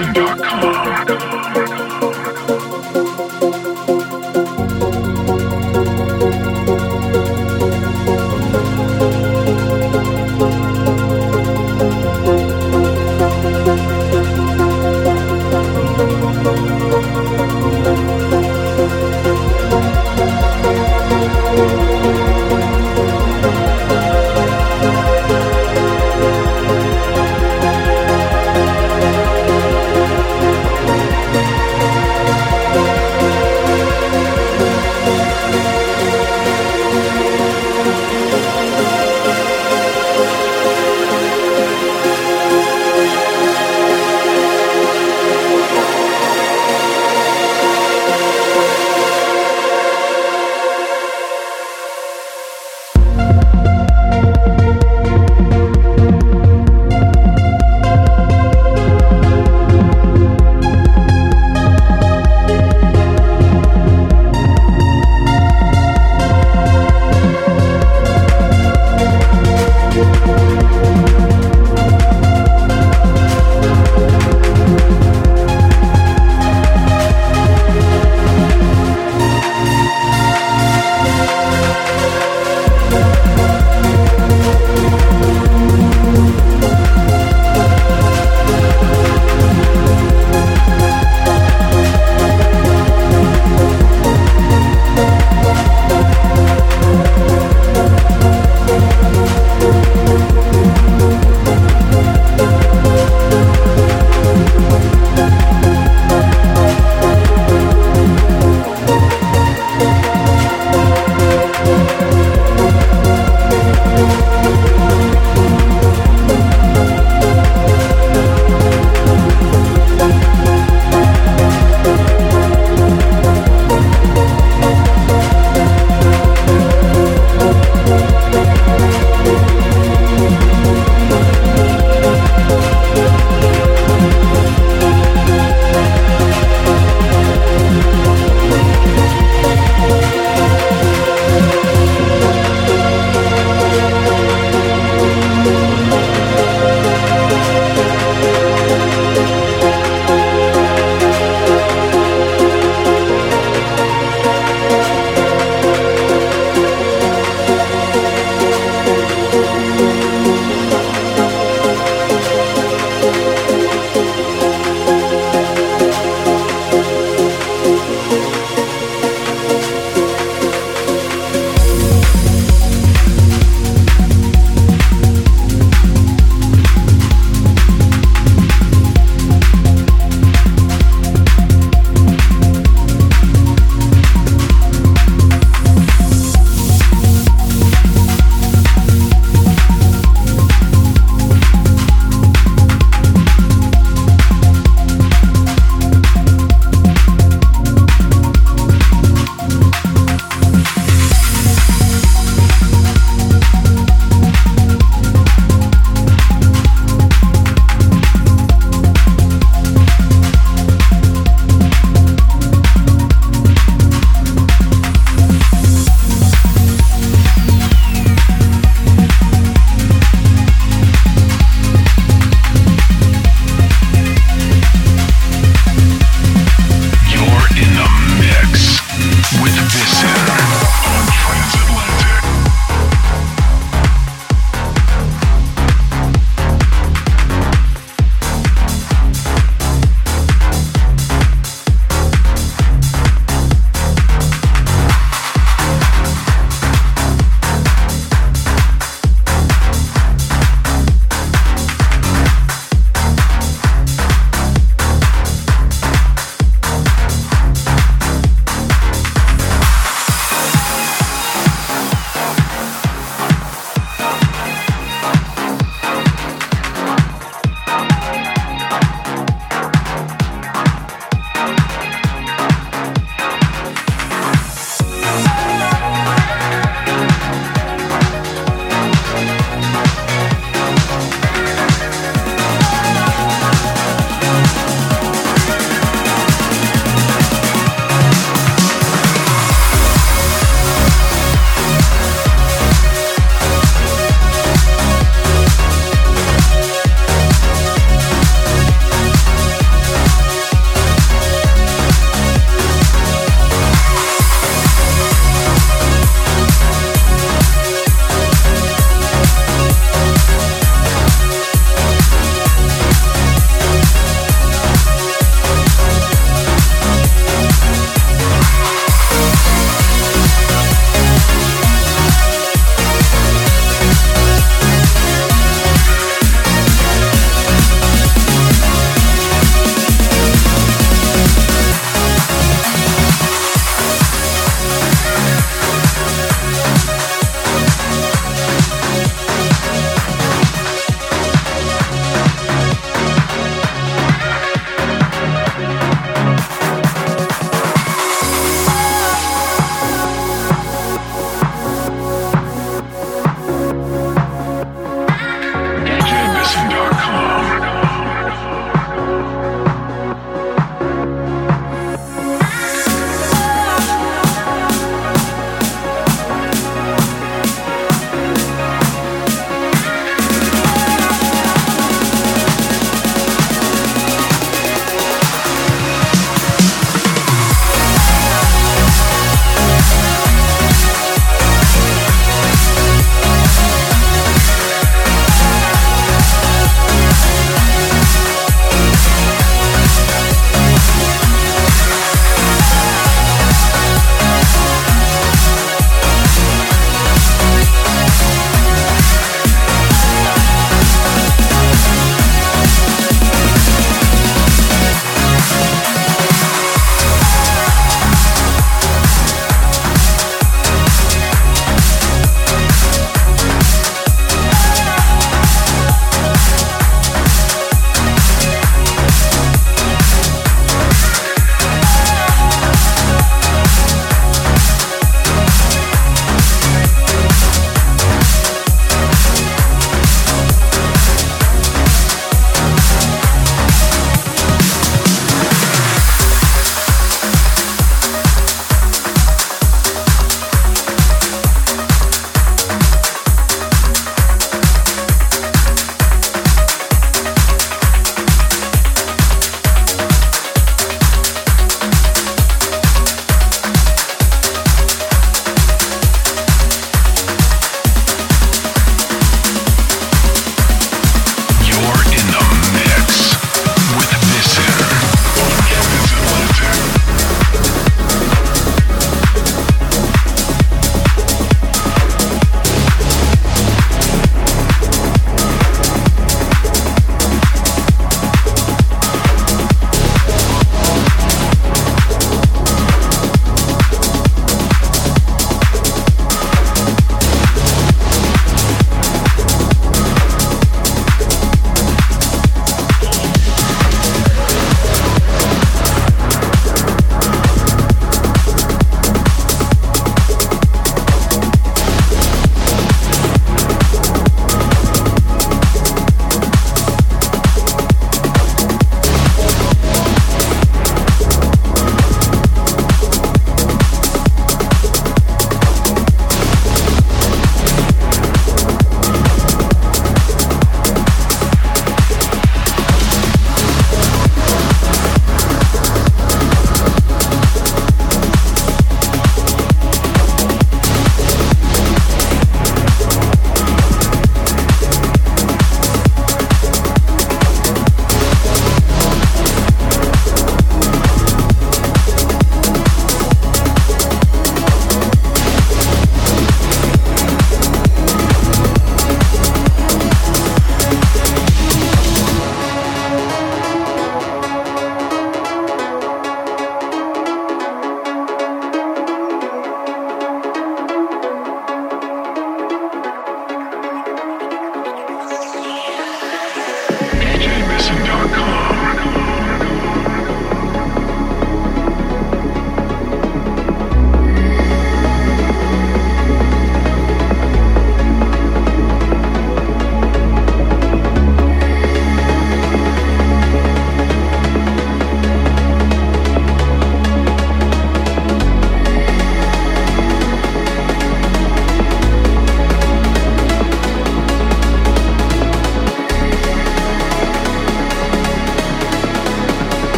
DJBisson.com.